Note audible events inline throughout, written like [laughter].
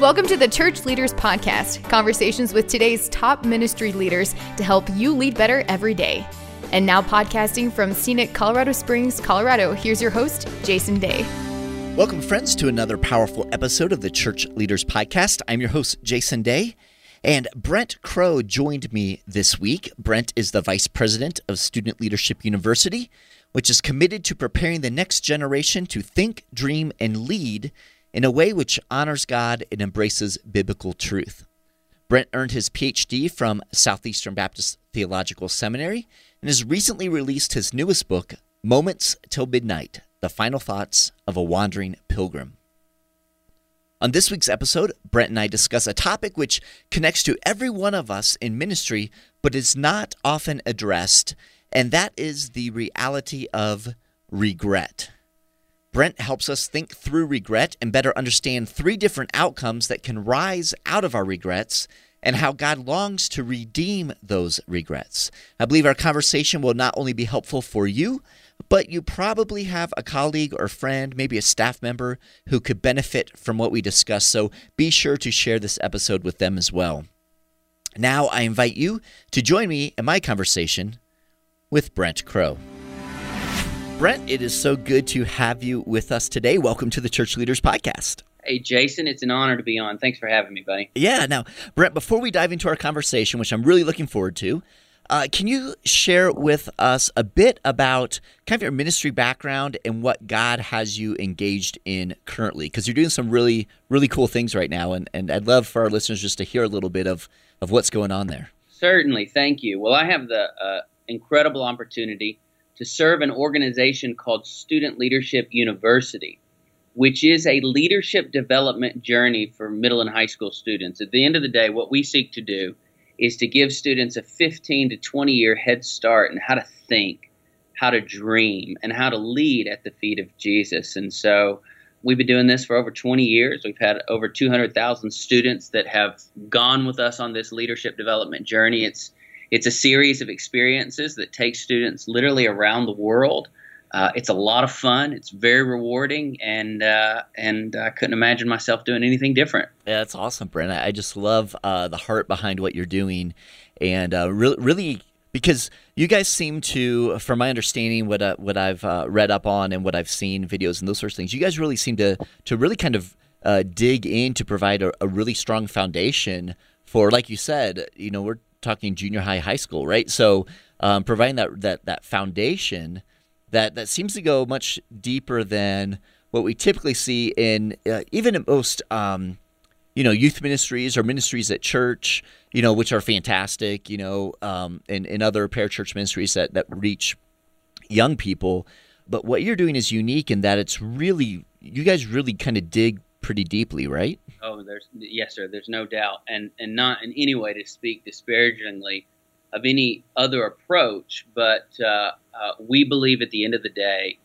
Welcome to the Church Leaders Podcast, conversations with today's top ministry leaders to help you lead better every day. And now, podcasting from scenic Colorado Springs, Colorado, here's your host, Jason Day. Welcome, friends, to another powerful episode of the Church Leaders Podcast. I'm your host, Jason Day. And Brent Crowe joined me this week. Brent is the Vice President of Student Leadership University, which is committed to preparing the next generation to think, dream, and lead in a way which honors God and embraces biblical truth. Brent earned his PhD from Southeastern Baptist Theological Seminary and has recently released his newest book, Moments Till Midnight The Final Thoughts of a Wandering Pilgrim. On this week's episode, Brent and I discuss a topic which connects to every one of us in ministry, but is not often addressed, and that is the reality of regret. Brent helps us think through regret and better understand three different outcomes that can rise out of our regrets and how God longs to redeem those regrets. I believe our conversation will not only be helpful for you, but you probably have a colleague or friend, maybe a staff member, who could benefit from what we discuss. So be sure to share this episode with them as well. Now, I invite you to join me in my conversation with Brent Crowe. Brent, it is so good to have you with us today. Welcome to the Church Leaders Podcast. Hey, Jason, it's an honor to be on. Thanks for having me, buddy. Yeah. Now, Brent, before we dive into our conversation, which I'm really looking forward to, uh, can you share with us a bit about kind of your ministry background and what God has you engaged in currently? Because you're doing some really, really cool things right now, and, and I'd love for our listeners just to hear a little bit of, of what's going on there. Certainly. Thank you. Well, I have the uh, incredible opportunity to serve an organization called Student Leadership University, which is a leadership development journey for middle and high school students. At the end of the day, what we seek to do is to give students a 15 to 20 year head start in how to think, how to dream, and how to lead at the feet of Jesus. And so we've been doing this for over 20 years. We've had over 200,000 students that have gone with us on this leadership development journey. It's it's a series of experiences that take students literally around the world. Uh, it's a lot of fun. It's very rewarding, and uh, and I couldn't imagine myself doing anything different. Yeah, that's awesome, Brent. I just love uh, the heart behind what you're doing, and uh, really, really because you guys seem to, from my understanding, what uh, what I've uh, read up on and what I've seen videos and those sorts of things, you guys really seem to to really kind of dig in to provide a, a really strong foundation for, like you said, you know, we're talking junior high, high school, right? So um, providing that that that foundation that that seems to go much deeper than what we typically see in uh, even in most um, you know youth ministries or ministries at church, you know, which are fantastic, you know, um, and, and other parachurch ministries that that reach young people. But what you're doing is unique in that it's really you guys really kind of dig pretty deeply, right? Oh, there's yes, sir. There's no doubt, and and not in any way to speak disparagingly of any other approach, but uh, uh, we believe at the end of the day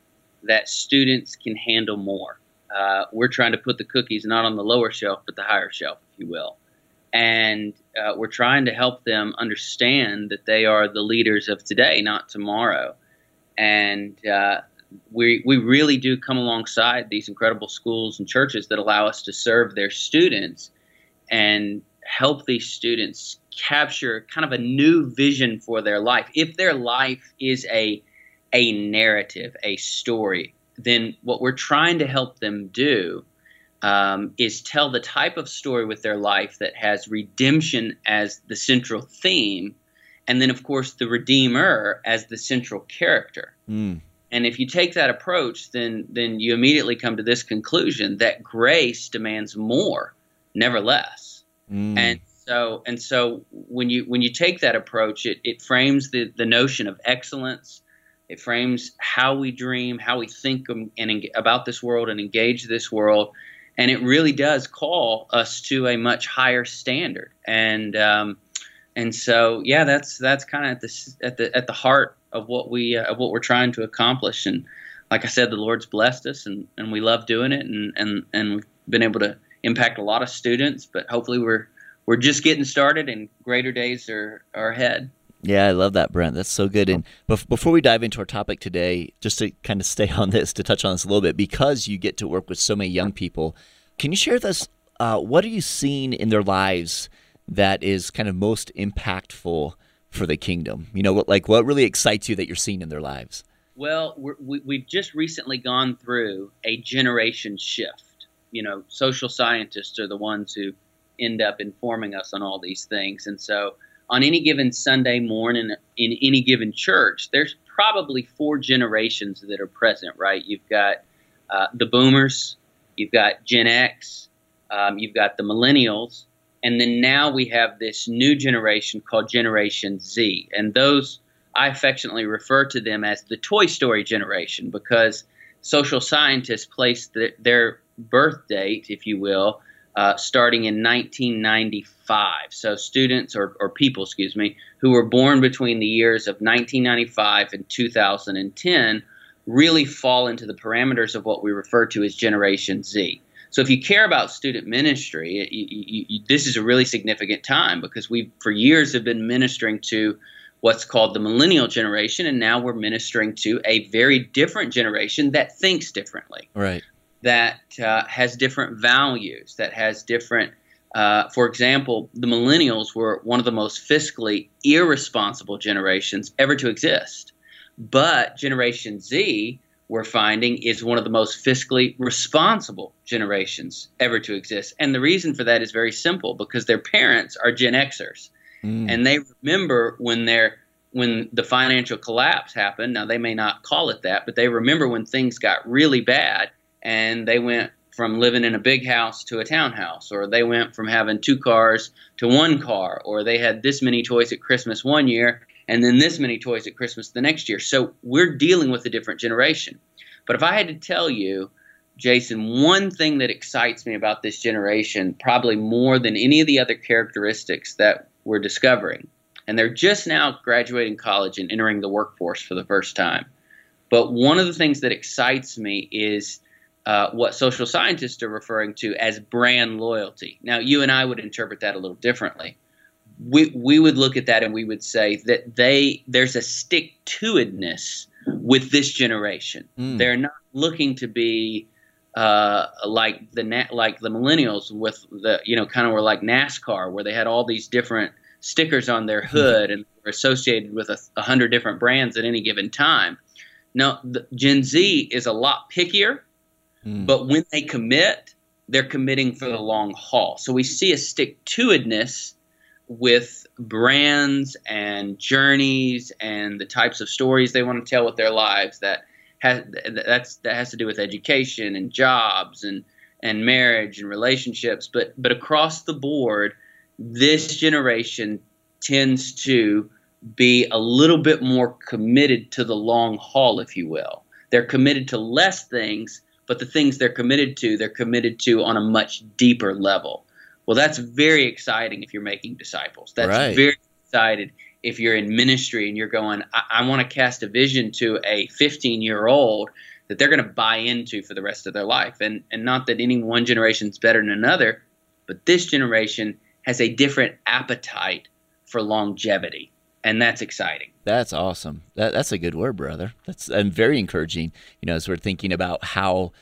that students can handle more. Uh, we're trying to put the cookies not on the lower shelf, but the higher shelf, if you will, and uh, we're trying to help them understand that they are the leaders of today, not tomorrow, and uh, we we really do come alongside these incredible schools and churches that allow us to serve their students and help these students capture kind of a new vision for their life. If their life is a a narrative, a story, then what we're trying to help them do um, is tell the type of story with their life that has redemption as the central theme, and then of course the redeemer as the central character. Mm. And if you take that approach, then then you immediately come to this conclusion that grace demands more, never less. Mm. And so and so when you when you take that approach, it, it frames the, the notion of excellence. It frames how we dream, how we think and, and about this world and engage this world, and it really does call us to a much higher standard. And um, and so yeah, that's that's kind of at the at the at the heart of what we uh, of what we're trying to accomplish. And like I said, the Lord's blessed us, and, and we love doing it, and and and we've been able to impact a lot of students. But hopefully, we're we're just getting started, and greater days are are ahead. Yeah, I love that, Brent. That's so good. And before we dive into our topic today, just to kind of [laughs] stay on this, to touch on this a little bit, because you get to work with so many young people, can you share with us uh, what are you seeing in their lives that is kind of most impactful for the kingdom? You know, what like what really excites you that you're seeing in their lives? Well, we we've just recently gone through a generation shift. You know, social scientists are the ones who end up informing us on all these things, and so on any given Sunday morning in any given church, there's probably four generations that are present. Right? You've got uh, the Boomers, you've got Gen X, um, you've got the Millennials, and then now we have this new generation called Generation Z. And those, I affectionately refer to them as the Toy Story generation because social scientists place the, their birth date, if you will, uh, starting in 1995. So students or, or people, excuse me, who were born between the years of 1995 and 2010 really fall into the parameters of what we refer to as Generation Z. So if you care about student ministry, you, you, you, this is a really significant time because we, for years, have been ministering to what's called the millennial generation, and now we're ministering to a very different generation that thinks differently, right? That uh, has different values, that has different. Uh, for example, the millennials were one of the most fiscally irresponsible generations ever to exist, but Generation Z we're finding is one of the most fiscally responsible generations ever to exist. And the reason for that is very simple because their parents are Gen Xers. Mm. And they remember when their when the financial collapse happened. Now they may not call it that, but they remember when things got really bad and they went from living in a big house to a townhouse, or they went from having two cars to one car, or they had this many toys at Christmas one year and then this many toys at Christmas the next year. So we're dealing with a different generation. But if I had to tell you, Jason, one thing that excites me about this generation, probably more than any of the other characteristics that we're discovering, and they're just now graduating college and entering the workforce for the first time. But one of the things that excites me is uh, what social scientists are referring to as brand loyalty. Now, you and I would interpret that a little differently we we would look at that and we would say that they there's a stick to itness with this generation. Mm. They're not looking to be uh, like the like the millennials with the you know kind of were like NASCAR where they had all these different stickers on their hmm. hood and were associated with a, a hundred different brands at any given time. Now, the, Gen Z is a lot pickier, mm. but when they commit, they're committing for the long haul. So we see a stick to itness with brands and journeys and the types of stories they want to tell with their lives that has that's that has to do with education and jobs and and marriage and relationships. But but across the board this generation tends to be a little bit more committed to the long haul if you will. They're committed to less things but the things they're committed to they're committed to on a much deeper level well, that's very exciting if you're making disciples. That's right. very excited if you're in ministry and you're going, I, I want to cast a vision to a 15 year old that they're going to buy into for the rest of their life. And, and not that any one generation is better than another, but this generation has a different appetite for longevity. And that's exciting. That's awesome. That, that's a good word, brother. That's and very encouraging. You know, as we're thinking about how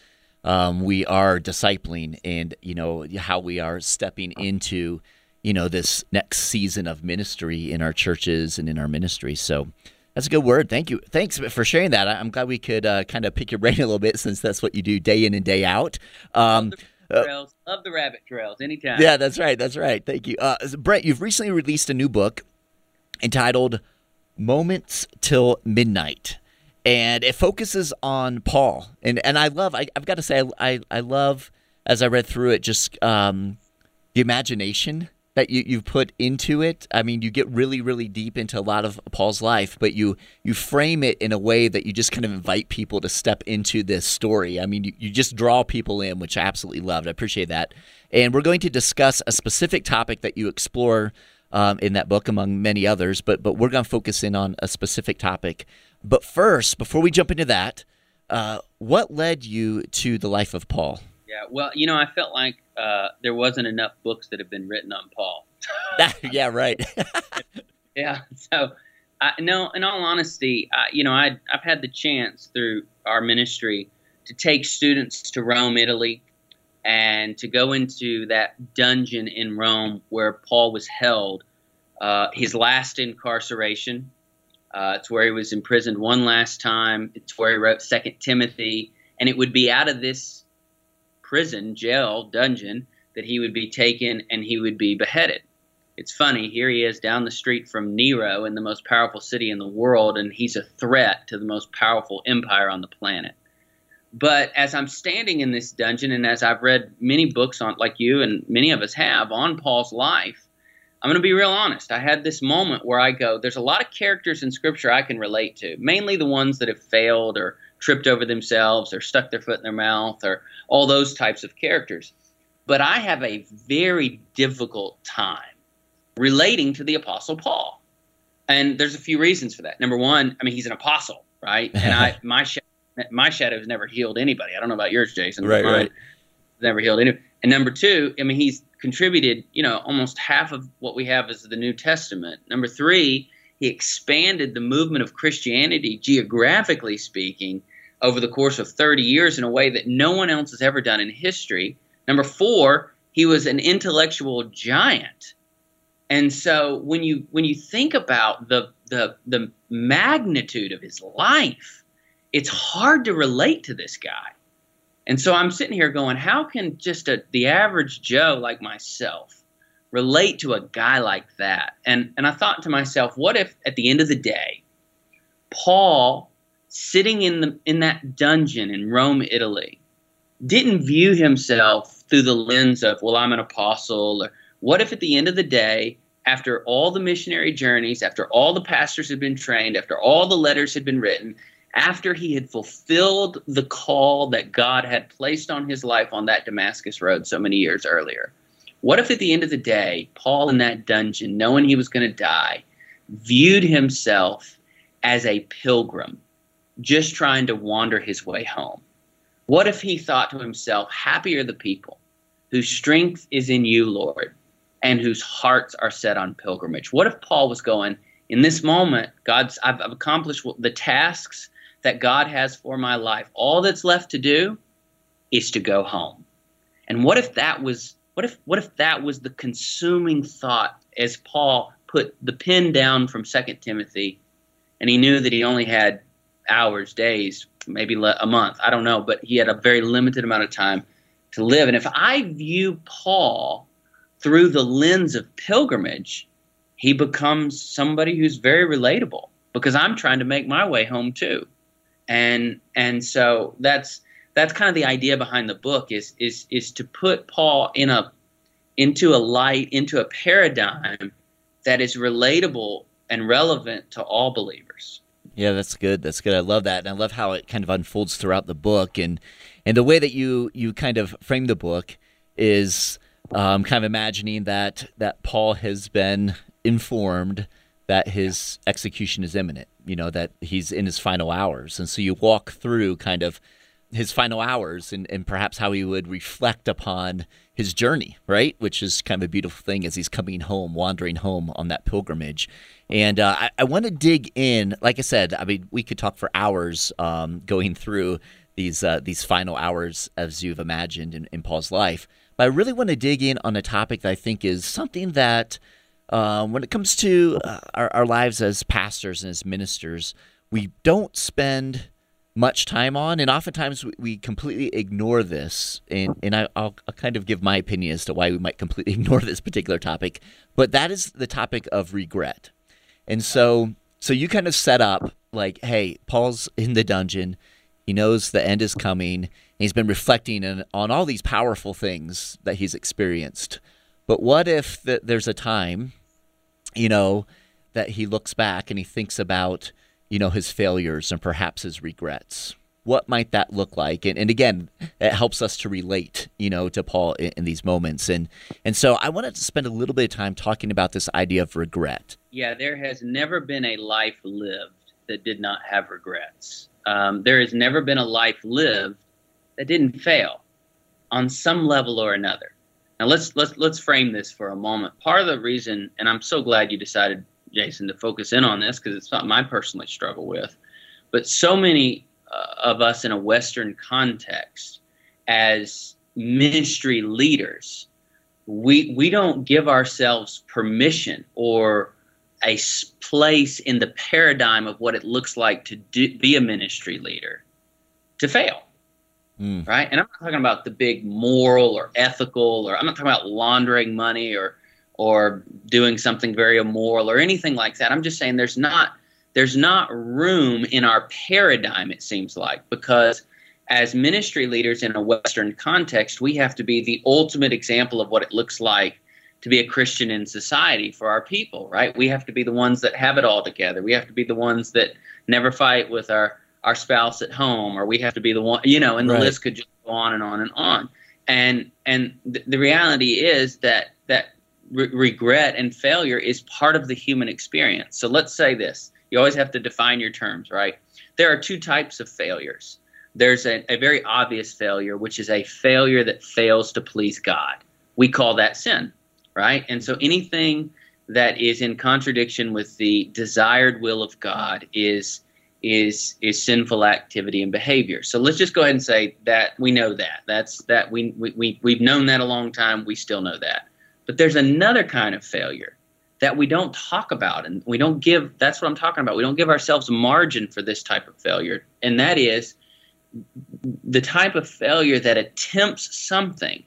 um, we are discipling and you know how we are stepping into you know this next season of ministry in our churches and in our ministry. So that's a good word. Thank you. Thanks for sharing that. I'm glad we could uh, kind of pick your brain [laughs] a little bit since that's what you do day in and day out. Um, love, the trails, uh, love the rabbit trails. Anytime. Yeah that's right. That's right. Thank you. Uh, brent you've recently released a new book entitled moments till midnight and it focuses on Paul. And and I love I, have got to say I, I love as I read through it just um, the imagination that you you put into it. I mean, you get really really deep into a lot of Paul's life, but you you frame it in a way that you just kind of invite people to step into this story. I mean, you, you just draw people in, which I absolutely loved. I appreciate that. And we're going to discuss a specific topic that you explore um, in that book, among many others. But but we're going to focus in on a specific topic. But first, before we jump into that, uh, what led you to the life of Paul? Yeah, well, you know, I felt like uh, there wasn't enough books that have been written on Paul. [laughs] yeah, right. [laughs] yeah, so I, no, in all honesty, I, you know, I, I've had the chance through our ministry to take students to Rome, Italy, and to go into that dungeon in Rome where Paul was held, uh, his last incarceration. Uh, it's where he was imprisoned one last time. It's where he wrote Second Timothy, and it would be out of this prison, jail, dungeon that he would be taken and he would be beheaded. It's funny, here he is down the street from Nero in the most powerful city in the world, and he's a threat to the most powerful empire on the planet. But as I'm standing in this dungeon, and as I've read many books on, like you and many of us have, on Paul's life, I'm going to be real honest. I had this moment where I go, there's a lot of characters in Scripture I can relate to, mainly the ones that have failed or tripped over themselves or stuck their foot in their mouth or all those types of characters. But I have a very difficult time relating to the Apostle Paul. And there's a few reasons for that. Number one, I mean, he's an apostle, right? [laughs] And I, my my shadow has never healed anybody. I don't know about yours, Jason. Right, Mine right. Never healed anybody. And number two, I mean, he's contributed, you know, almost half of what we have is the New Testament. Number three, he expanded the movement of Christianity, geographically speaking, over the course of 30 years in a way that no one else has ever done in history. Number four, he was an intellectual giant. And so when you when you think about the the the magnitude of his life, it's hard to relate to this guy. And so I'm sitting here going, how can just a, the average Joe like myself relate to a guy like that? And and I thought to myself, what if at the end of the day, Paul sitting in the in that dungeon in Rome, Italy, didn't view himself through the lens of, well, I'm an apostle, or what if at the end of the day, after all the missionary journeys, after all the pastors had been trained, after all the letters had been written, after he had fulfilled the call that God had placed on his life on that Damascus road so many years earlier. What if at the end of the day, Paul in that dungeon, knowing he was going to die, viewed himself as a pilgrim, just trying to wander his way home? What if he thought to himself, Happy are the people whose strength is in you, Lord, and whose hearts are set on pilgrimage? What if Paul was going, in this moment, God's I've, I've accomplished the tasks that God has for my life. All that's left to do is to go home. And what if that was what if what if that was the consuming thought as Paul put the pen down from Second Timothy and he knew that he only had hours, days, maybe a month, I don't know, but he had a very limited amount of time to live. And if I view Paul through the lens of pilgrimage, he becomes somebody who's very relatable because I'm trying to make my way home too and and so that's that's kind of the idea behind the book is is is to put Paul in a into a light into a paradigm that is relatable and relevant to all believers. Yeah, that's good. That's good. I love that, and I love how it kind of unfolds throughout the book, and and the way that you you kind of frame the book is um, kind of imagining that that Paul has been informed that his execution is imminent, you know, that he's in his final hours. And so you walk through kind of his final hours and, and perhaps how he would reflect upon his journey, right? Which is kind of a beautiful thing as he's coming home, wandering home on that pilgrimage. And uh, I, I want to dig in. Like I said, I mean, we could talk for hours um, going through these uh, these final hours as you've imagined in, in Paul's life. But I really want to dig in on a topic that I think is something that um, when it comes to uh, our, our lives as pastors and as ministers, we don't spend much time on, and oftentimes we, we completely ignore this. And, and I, will kind of give my opinion as to why we might completely [laughs] ignore this particular topic, but that is the topic of regret. And so, so you kind of set up like, hey, Paul's in the dungeon. He knows the end is coming. he's been reflecting on, on all these powerful things that he's experienced. But what if the, there's a time you know, that he looks back and he thinks about, you know, his failures and perhaps his regrets. What might that look like? And, and again, it helps us to relate, you know, to Paul in, in these moments. And and so I wanted to spend a little bit of time talking about this idea of regret. Yeah, there has never been a life lived that did not have regrets. Um, there has never been a life lived that didn't fail on some level or another. Now let's let's let's frame this for a moment. Part of the reason, and I'm so glad you decided, Jason, to focus in on this because it's something I personally struggle with. But so many uh, of us in a Western context, as ministry leaders, we we don't give ourselves permission or a place in the paradigm of what it looks like to do, be a ministry leader to fail. Mm. Right? And I'm not talking about the big moral or ethical or I'm not talking about laundering money or or doing something very immoral or anything like that. I'm just saying there's not there's not room in our paradigm it seems like because as ministry leaders in a western context we have to be the ultimate example of what it looks like to be a Christian in society for our people, right? We have to be the ones that have it all together. We have to be the ones that never fight with our our spouse at home, or we have to be the one, you know, and the right. list could just go on and on and on. And and th- the reality is that that re- regret and failure is part of the human experience. So let's say this: you always have to define your terms, right? There are two types of failures. There's a, a very obvious failure, which is a failure that fails to please God. We call that sin right? And so anything that is in contradiction with the desired will of God is is is sinful activity and behavior. So let's just go ahead and say that we know that. That's that we we, we we've known that a long time, we still know that. But there's another kind of failure that we don't talk about and we don't give that's what I'm talking about. We don't give ourselves margin for this type of failure. And that is the type of failure that attempts something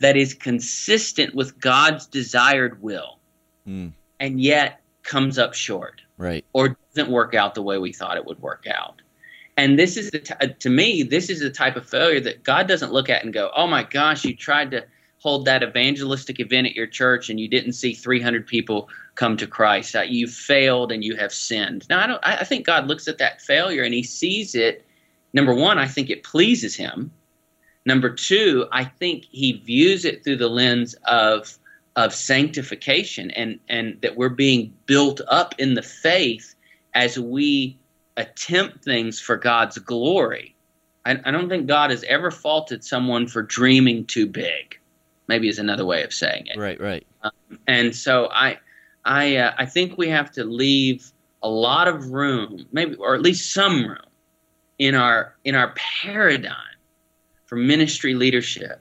that is consistent with God's desired will, mm. and yet comes up short, right, or doesn't work out the way we thought it would work out. And this is the t- uh, to me, this is the type of failure that God doesn't look at and go, "Oh my gosh, you tried to hold that evangelistic event at your church and you didn't see 300 people come to Christ. Uh, you failed and you have sinned." Now, I don't. I think God looks at that failure and He sees it. Number one, I think it pleases Him Number two, I think he views it through the lens of of sanctification and and that we're being built up in the faith as we attempt things for God's glory. I, I don't think God has ever faulted someone for dreaming too big. Maybe is another way of saying it. Right, right. Um, and so I, I, uh, I think we have to leave a lot of room, maybe or at least some room, in our in our paradigm for ministry leadership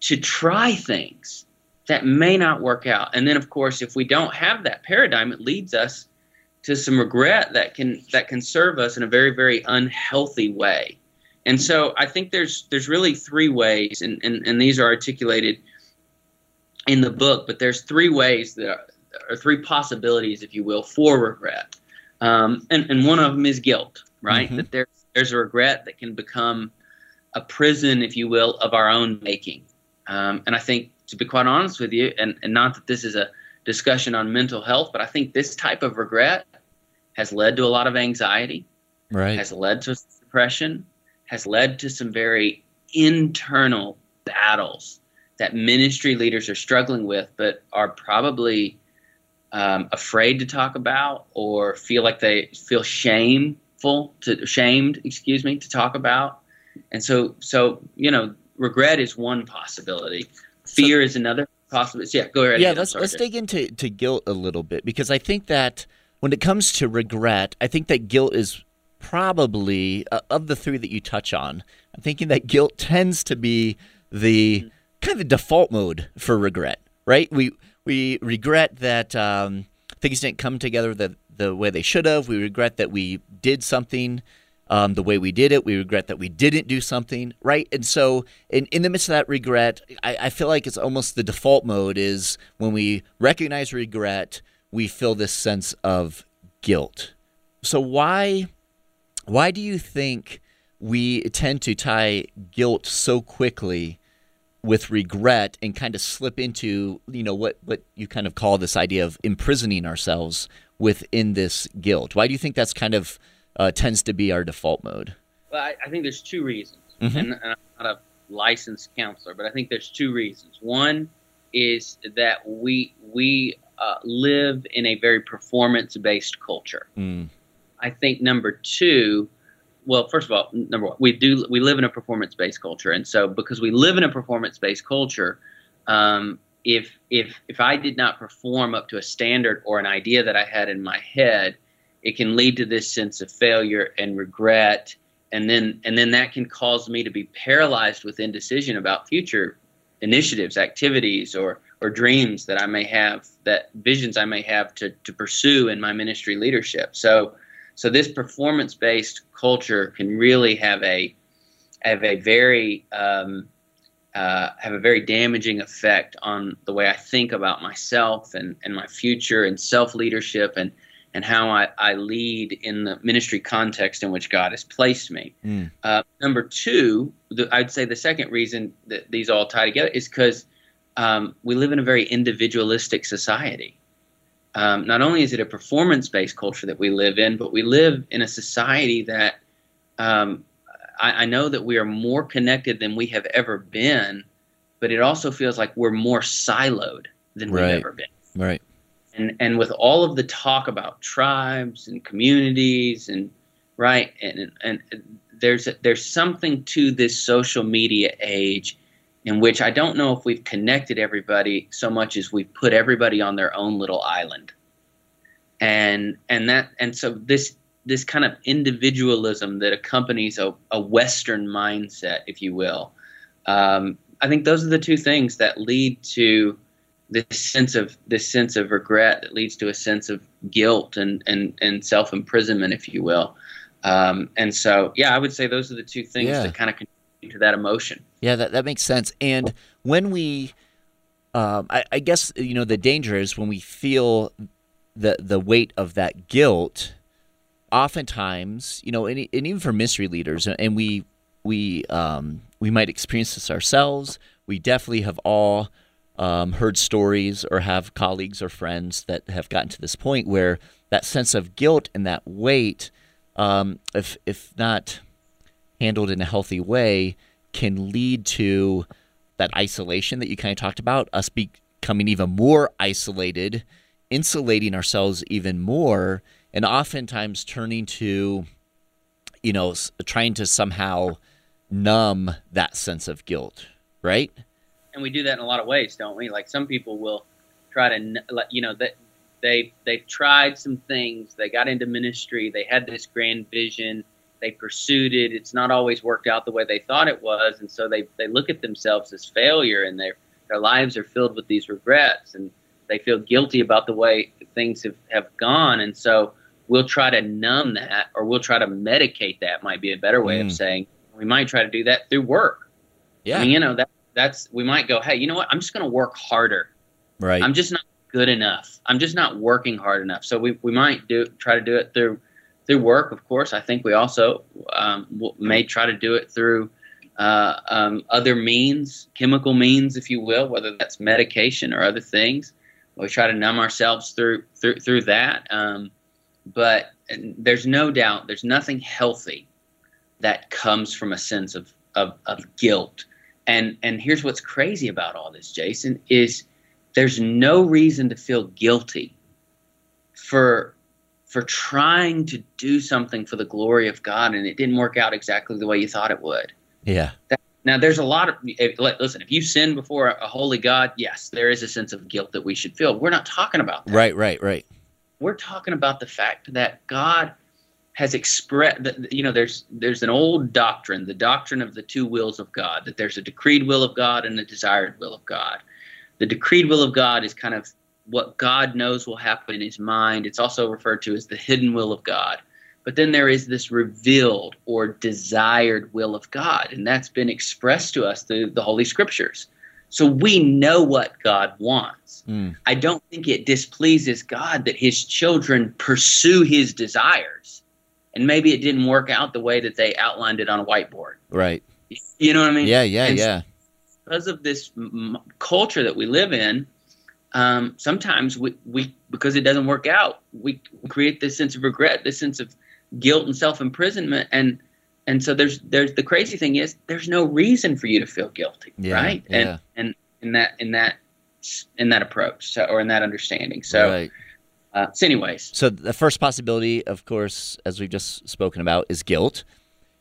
to try things that may not work out. And then of course, if we don't have that paradigm, it leads us to some regret that can that can serve us in a very, very unhealthy way. And so I think there's there's really three ways, and, and, and these are articulated in the book, but there's three ways that are, or three possibilities, if you will, for regret. Um, and, and one of them is guilt, right? Mm-hmm. That there's there's a regret that can become a prison, if you will, of our own making. Um, and I think, to be quite honest with you, and, and not that this is a discussion on mental health, but I think this type of regret has led to a lot of anxiety, right. has led to depression, has led to some very internal battles that ministry leaders are struggling with, but are probably um, afraid to talk about or feel like they feel shameful to shamed, excuse me, to talk about. And so, so you know, regret is one possibility. Fear so, is another possibility. Yeah, go ahead. Yeah, let's let's dig into to guilt a little bit because I think that when it comes to regret, I think that guilt is probably uh, of the three that you touch on. I'm thinking that guilt tends to be the mm-hmm. kind of the default mode for regret, right? We we regret that um, things didn't come together the the way they should have. We regret that we did something um, the way we did it. We regret that we didn't do something, right? And so, in, in the midst of that regret, I, I feel like it's almost the default mode is when we recognize regret, we feel this sense of guilt. So, why, why do you think we tend to tie guilt so quickly? with regret and kind of slip into you know what what you kind of call this idea of imprisoning ourselves within this guilt why do you think that's kind of uh, tends to be our default mode? Well, I, I think there's two reasons, mm-hmm. and, and, I'm not a licensed counselor, but I think there's two reasons. One is that we we uh, live in a very performance-based culture. Mm. I think number two, well, first of all, number one, we do we live in a performance-based culture, and so because we live in a performance-based culture, um, if if if I did not perform up to a standard or an idea that I had in my head, it can lead to this sense of failure and regret and then and then that can cause me to be paralyzed with indecision about future initiatives, activities, or or dreams that I may have, that visions I may have to to pursue in my ministry leadership. So so this performance based culture can really have a have a very um, uh, have a very damaging effect on the way I think about myself and, and my future and self leadership and and how I, I lead in the ministry context in which God has placed me. Mm. Uh, number two, the, I'd say the second reason that these all tie together is because um, we live in a very individualistic society. Um, not only is it a performance based culture that we live in, but we live in a society that um, I, I know that we are more connected than we have ever been, but it also feels like we're more siloed than right. we've ever been. Right and and with all of the talk about tribes and communities and right and and, there's there's something to this social media age in which I don't know if we've connected everybody so much as we've put everybody on their own little island. And and that and so this this kind of individualism that accompanies a, a Western mindset, if you will, um, I think those are the two things that lead to this sense of this sense of regret that leads to a sense of guilt and and and self imprisonment, if you will. Um, and so, yeah, I would say those are the two things yeah. that kind of contribute to that emotion. Yeah, that that makes sense. And when we, um, I, I guess you know, the danger is when we feel the the weight of that guilt. Oftentimes, you know, and, and even for mystery leaders, and we we um, we might experience this ourselves. We definitely have all um, heard stories or have colleagues or friends that have gotten to this point where that sense of guilt and that weight, um, if if not handled in a healthy way, can lead to that isolation that you kind of talked about, us becoming even more isolated, insulating ourselves even more, and oftentimes turning to, you know, trying to somehow numb that sense of guilt, right? And we do that in a lot of ways, don't we? Like some people will try to, you know, that they they've tried some things. They got into ministry. They had this grand vision. They pursued it. It's not always worked out the way they thought it was, and so they they look at themselves as failure, and their their lives are filled with these regrets, and they feel guilty about the way things have have gone, and so we'll try to numb that, or we'll try to medicate that. Might be a better way mm. of saying. We might try to do that through work. Yeah, I mean, you know that that's we might go, hey, you know what? I'm just going to work harder. Right. I'm just not good enough. I'm just not working hard enough. So we we might do try to do it through through work. Of course, I think we also um, may try to do it through uh, um, other means, chemical means, if you will, whether that's medication or other things. We try to numb ourselves through through through that. Um, but there's no doubt, there's nothing healthy that comes from a sense of, of, of guilt and and here's what's crazy about all this, Jason, is there's no reason to feel guilty for for trying to do something for the glory of God and it didn't work out exactly the way you thought it would. Yeah. That, now there's a lot of listen, if you sin before a holy God, yes, there is a sense of guilt that we should feel. We're not talking about that. Right, right, right. We're talking about the fact that God has expressed that you know there's there's an old doctrine the doctrine of the two wills of god that there's a decreed will of god and a desired will of god. The decreed will of god is kind of what god knows will happen in his mind. It's also referred to as the hidden will of god. But then there is this revealed or desired will of god and that's been expressed to us through the holy scriptures. So we know what god wants. Mm. i don't think it displeases god that his children pursue his desires and maybe it didn't work out the way that they outlined it on a whiteboard. Right. You know what I mean? Yeah, yeah, and yeah. Because of this m- culture that we live in, um, sometimes we, we because it doesn't work out, we create this sense of regret, this sense of guilt and self imprisonment, and and so there's there's the crazy thing is there's no reason for you to feel guilty, yeah, right? Yeah. And and in that in that in that approach, so or in that understanding, so. Right uh, so, anyways. So the first possibility, of course, as we've just spoken about, is guilt.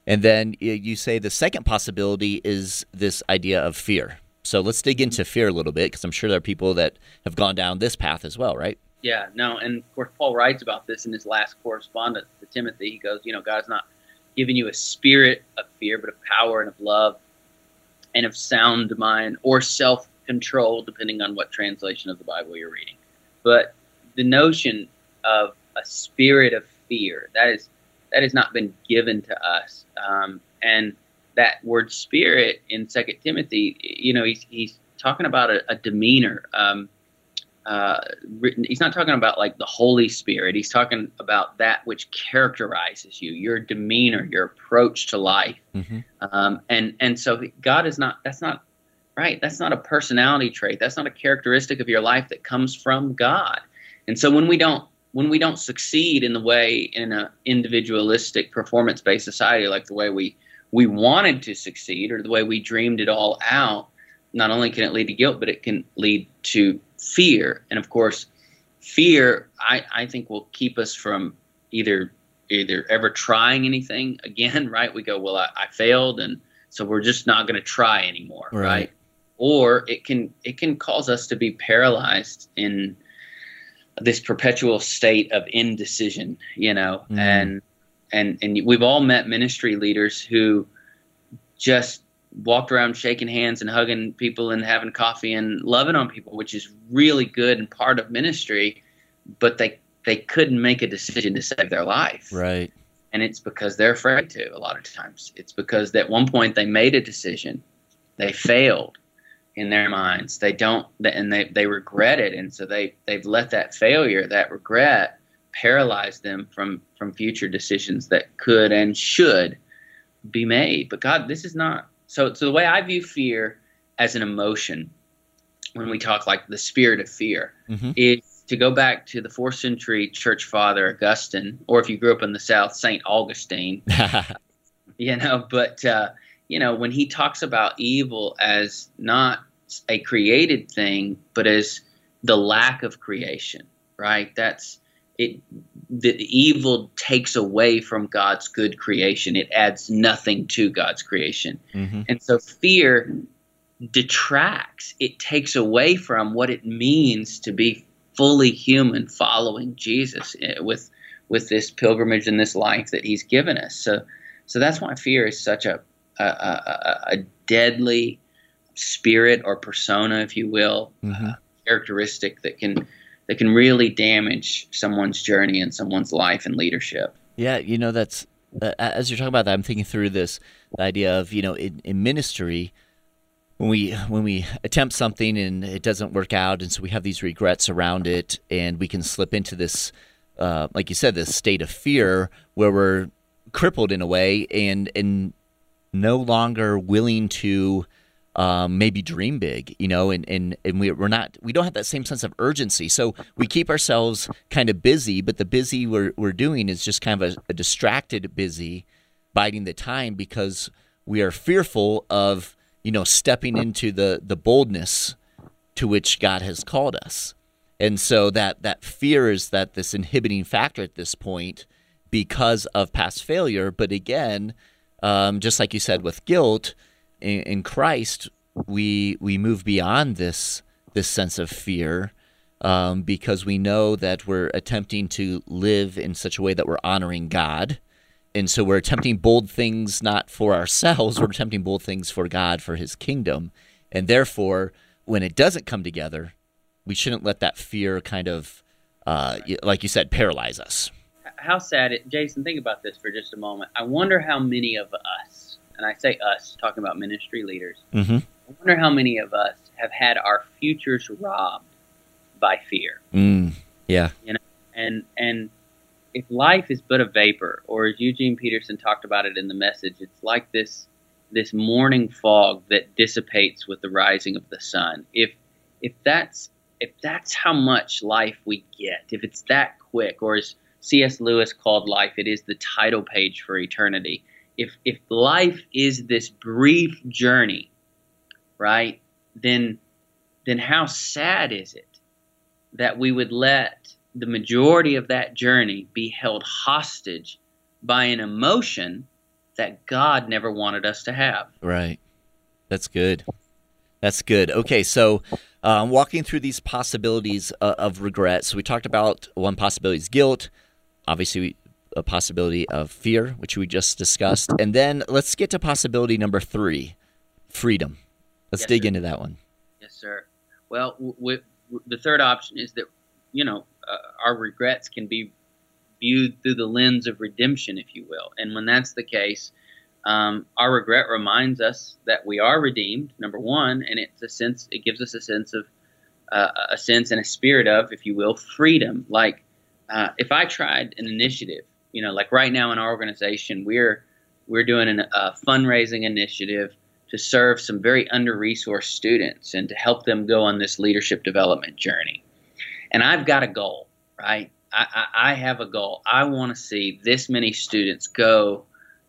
And then you say the second possibility is this idea of fear. So let's dig into fear a little bit because I'm sure there are people that have gone down this path as well, right? Yeah, no, and of course Paul writes about this in his last correspondence to Timothy. He goes, you know, God's not giving you a spirit of fear, but of power and of love and of sound mind or self control, depending on what translation of the Bible you're reading. But the notion of a spirit of fear that is that has not been given to us, um, and that word spirit in Second Timothy, you know, he's he's talking about a, a demeanor. Um, uh, written, he's not talking about like the Holy Spirit. He's talking about that which characterizes you, your demeanor, your approach to life. Mm-hmm. Um, and and so God is not. That's not right. That's not a personality trait. That's not a characteristic of your life that comes from God. And so when we don't when we don't succeed in the way in an individualistic performance based society like the way we we wanted to succeed or the way we dreamed it all out, not only can it lead to guilt, but it can lead to fear. And of course, fear, I, I think, will keep us from either either ever trying anything [laughs] again, right? We go, well, I, I failed, and so we're just not going to try anymore, right. right? Or it can it can cause us to be paralyzed in this perpetual state of indecision, you know, mm. and and and we've all met ministry leaders who just walked around shaking hands and hugging people and having coffee and loving on people, which is really good and part of ministry, but they they couldn't make a decision to save their life. Right. And it's because they're afraid to a lot of times. It's because at one point they made a decision, they failed in their minds. They don't and they, they regret it and so they they've let that failure, that regret paralyze them from from future decisions that could and should be made. But God, this is not so so the way I view fear as an emotion when we talk like the spirit of fear mm-hmm. is to go back to the fourth century church father Augustine, or if you grew up in the South, Saint Augustine. [laughs] you know, but uh, you know when he talks about evil as not a created thing, but as the lack of creation, right? That's it the evil takes away from God's good creation. It adds nothing to God's creation. Mm-hmm. And so fear detracts, it takes away from what it means to be fully human following Jesus eh, with with this pilgrimage and this life that he's given us. So so that's why fear is such a a, a, a deadly spirit or persona, if you will, mm-hmm. uh, characteristic that can that can really damage someone's journey and someone's life and leadership. Yeah, you know that's uh, as you're talking about that, I'm thinking through this idea of you know in, in ministry when we when we attempt something and it doesn't work out, and so we have these regrets around it, and we can slip into this, uh, like you said, this state of fear where we're crippled in a way and and no longer willing to um, maybe dream big, you know, and, and, and we, we're not, we don't have that same sense of urgency. So we keep ourselves kind of busy, but the busy we're, we're doing is just kind of a, a distracted busy, biding the time because we are fearful of, you know, stepping into the, the boldness to which God has called us. And so that, that fear is that this inhibiting factor at this point because of past failure. But again, um, just like you said with guilt, in, in Christ, we we move beyond this this sense of fear um, because we know that we're attempting to live in such a way that we're honoring God. And so we're attempting bold things not for ourselves, we're attempting bold things for God, for His kingdom. And therefore, when it doesn't come together, we shouldn't let that fear kind of, uh, like you said, paralyze us. How sad it, Jason, think about this for just a moment. I wonder how many of us and I say us, talking about ministry leaders, mm-hmm. I wonder how many of us have had our futures robbed by fear. Mm, yeah. You know, and and if life is but a vapor, or as Eugene Peterson talked about it in the message, it's like this this morning fog that dissipates with the rising of the sun. If if that's if that's how much life we get, if it's that quick, or as C.S. Lewis called life, it is the title page for eternity if if life is this brief journey, right? Then then how sad is it that we would let the majority of that journey be held hostage by an emotion that God never wanted us to have. Right. That's good. That's good. Okay, so um, walking through these possibilities uh, of regret. So we talked about one possibility is guilt. Obviously, a possibility of fear, which we just discussed. And then let's get to possibility number three freedom. Let's yes, dig sir. into that one. Yes, sir. Well, w- w- the third option is that, you know, uh, our regrets can be viewed through the lens of redemption, if you will. And when that's the case, um, our regret reminds us that we are redeemed, number one, and it's a sense, it gives us a sense of, uh, a sense and a spirit of, if you will, freedom. Like, uh, if I tried an initiative, you know, like right now in our organization, we're we're doing an, a fundraising initiative to serve some very under-resourced students and to help them go on this leadership development journey. And I've got a goal, right? I, I, I have a goal. I want to see this many students go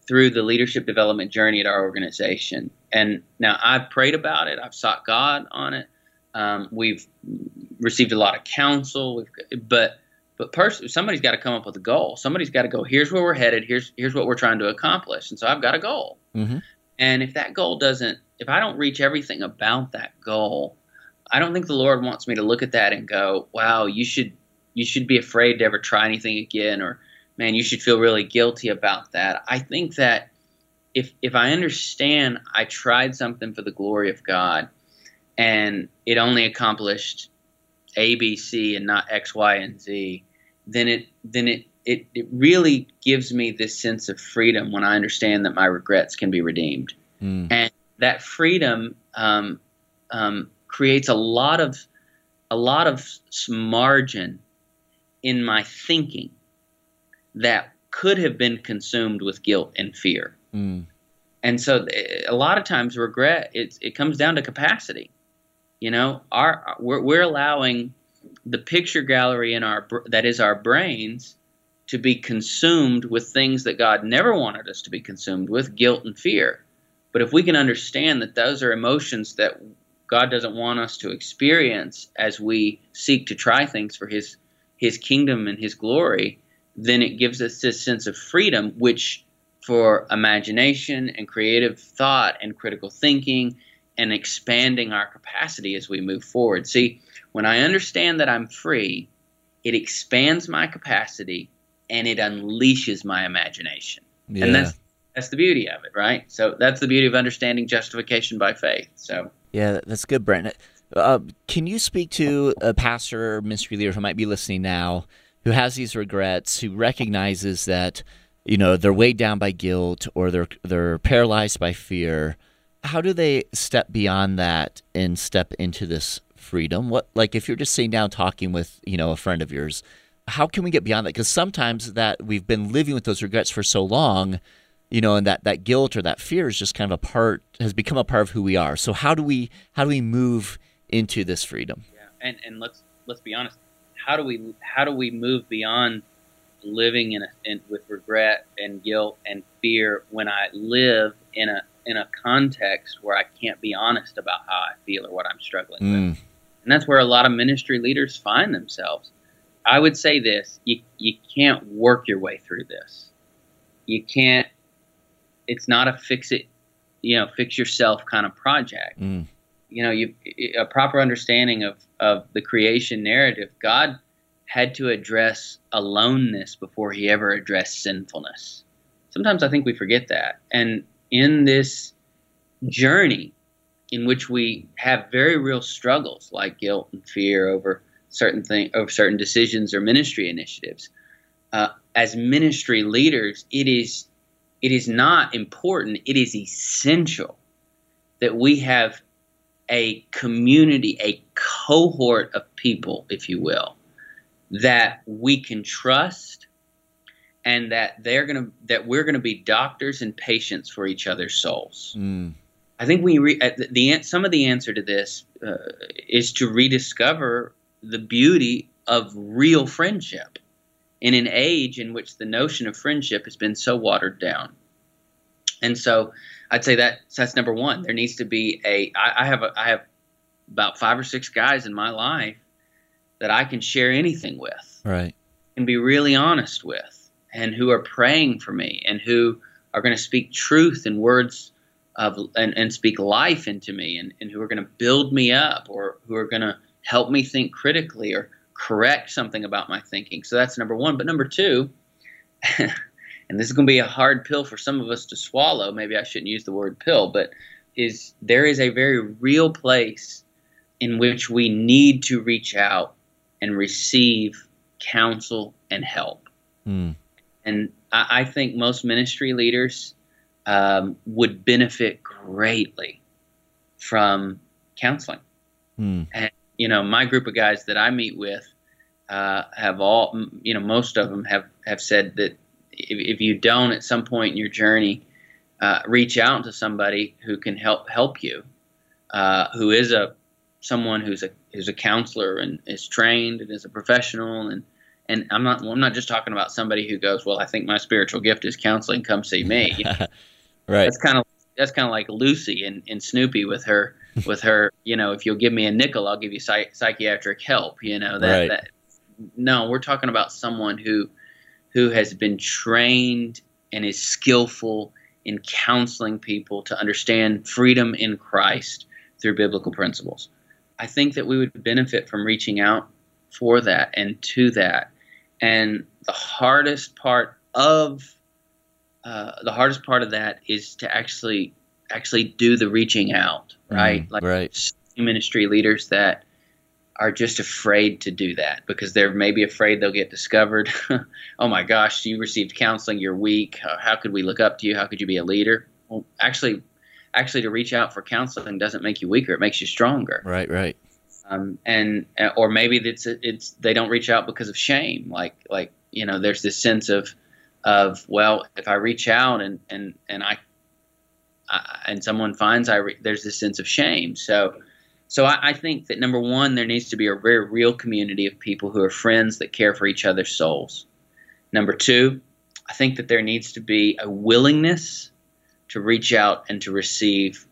through the leadership development journey at our organization. And now I've prayed about it. I've sought God on it. Um, we've received a lot of counsel, but but pers- somebody's got to come up with a goal. Somebody's got to go. Here's where we're headed. Here's here's what we're trying to accomplish. And so I've got a goal. Mm-hmm. And if that goal doesn't, if I don't reach everything about that goal, I don't think the Lord wants me to look at that and go, "Wow, you should you should be afraid to ever try anything again," or "Man, you should feel really guilty about that." I think that if if I understand I tried something for the glory of God, and it only accomplished A, B, C, and not X, Y, and Z, then it then it it, it really gives me this sense of freedom when I understand that my regrets can be redeemed, mm. and that freedom um, um, creates a lot of a lot of margin in my thinking that could have been consumed with guilt and fear. Mm. And so, a lot of times, regret it, it comes down to capacity. You know, our we're, we're allowing the picture gallery in our that is our brains to be consumed with things that God never wanted us to be consumed with, guilt and fear. But if we can understand that those are emotions that God doesn't want us to experience as we seek to try things for his his kingdom and his glory, then it gives us this sense of freedom which for imagination and creative thought and critical thinking and expanding our capacity as we move forward. See, when I understand that I'm free, it expands my capacity and it unleashes my imagination. Yeah. And that's that's the beauty of it, right? So that's the beauty of understanding justification by faith. So yeah, that's good, Brent. Uh, can you speak to a pastor or ministry leader who might be listening now, who has these regrets, who recognizes that you know they're weighed down by guilt or they're they're paralyzed by fear? How do they step beyond that and step into this freedom? What like if you're just sitting down talking with you know a friend of yours? how can we get beyond that? Because sometimes that we've been living with those regrets for so long, you know, and that, that guilt or that fear is just kind of a part has become a part of who we are. So how do we how do we move into this freedom? Yeah, and and let's let's be honest. How do we how do we move beyond living in, a, in with regret and guilt and fear when I live in a in a context where I can't be honest about how I feel or what I'm struggling mm. with? And that's where a lot of ministry leaders find themselves I would say this: you you can't work your way through this. You can't. It's not a fix it, you know, fix yourself kind of project. Mm. You know, you a proper understanding of of the creation narrative. God had to address aloneness before he ever addressed sinfulness. Sometimes I think we forget that. And in this journey in which we have very real struggles like guilt and fear over certain thing of certain decisions or ministry initiatives. Uh, as ministry leaders, it is it is not important. It is essential that we have a community, a cohort of people, if you will, that we can trust and that they're gonna that we're gonna be doctors and patients for each other's souls. Mm. I think we re, uh, the, the, some of the answer to this uh, is to rediscover the beauty of real friendship in an age in which the notion of friendship has been so watered down. And so I'd say that that's number one. There needs to be a. I, I have a, I have about five or six guys in my life that I can share anything with, right, and be really honest with, and who are praying for me, and who are going to speak truth and words of and, and speak life into me, and, and who are going to build me up, or who are going to help me think critically or correct something about my thinking. So that's number one. But number two, [laughs] and this is going to be a hard pill for some of us to swallow. Maybe I shouldn't use the word pill, but is there is a very real place in which we need to reach out and receive counsel and help. Mm. And I, I, think most ministry leaders um, would benefit greatly from counseling. Mm. And, you know, my group of guys that I meet with uh, have all, you know, most of them have, have said that if, if you don't at some point in your journey uh, reach out to somebody who can help help you, uh, who is a someone who's a who's a counselor and is trained and is a professional and and I'm not I'm not just talking about somebody who goes, well, I think my spiritual gift is counseling. Come see me. [laughs] right. That's kind of that's kind of like Lucy and, and Snoopy with her [laughs] with her. You know, if you'll give me a nickel, I'll give you psych- psychiatric help. You know that, right. that. No, we're talking about someone who who has been trained and is skillful in counseling people to understand freedom in Christ through biblical principles. I think that we would benefit from reaching out for that and to that. And the hardest part of uh, the hardest part of that is to actually actually do the reaching out, mm, right? Mm, like right. ministry leaders that are just afraid to do that because they're maybe afraid they'll get discovered. [laughs] oh my gosh, you received counseling, you're weak. How could we look up to you? How could you be a leader? Well, actually, actually to reach out for counseling doesn't make you weaker; it makes you stronger. Right, right. Um, and uh, or maybe it's it's they don't reach out because of shame. Like like you know, there's this sense of of well, if I reach out and and and I, I and someone finds I re- there's this sense of shame. So so I, I think that number one, there needs to be a very real community of people who are friends that care for each other's souls. Number two, I think that there needs to be a willingness to reach out and to receive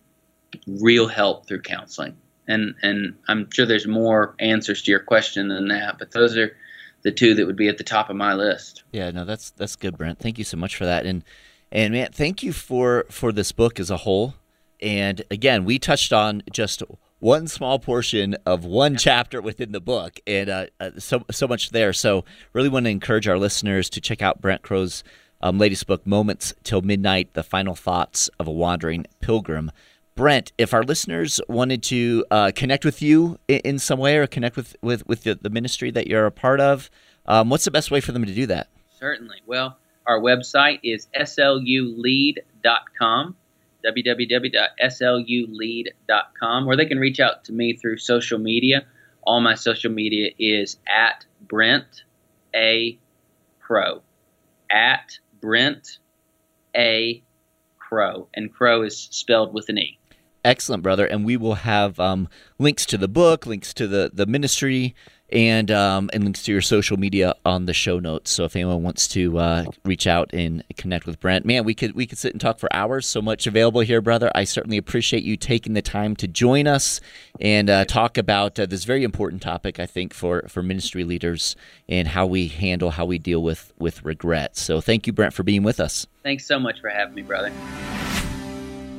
real help through counseling. And and I'm sure there's more answers to your question than that, but those are the two that would be at the top of my list. Yeah, no, that's that's good, Brent. Thank you so much for that. And and man, thank you for for this book as a whole. And again, we touched on just one small portion of one chapter within the book, and uh, uh, so so much there. So really want to encourage our listeners to check out Brent Crowe's um, latest book, Moments Till Midnight: The Final Thoughts of a Wandering Pilgrim. Brent, if our listeners wanted to uh, connect with you in, in, some way or connect with with, with the, the ministry that you're a part of, um, what's the best way for them to do that? Certainly. Well, our website is slulead.com, www.slulead.com, or they can reach out to me through social media. All my social media is at Brent A. Crowe. At Brent A. Crowe, and Crowe is spelled with an E. Excellent, brother. And we will have um, links to the book, links to the, the ministry, and um, and links to your social media on the show notes. So if anyone wants to uh, reach out and connect with Brent, man, we could we could sit and talk for hours. So much available here, brother. I certainly appreciate you taking the time to join us and uh, talk about uh, this very important topic. I think for for ministry leaders and how we handle how we deal with with regret. So thank you, Brent, for being with us. Thanks so much for having me, brother.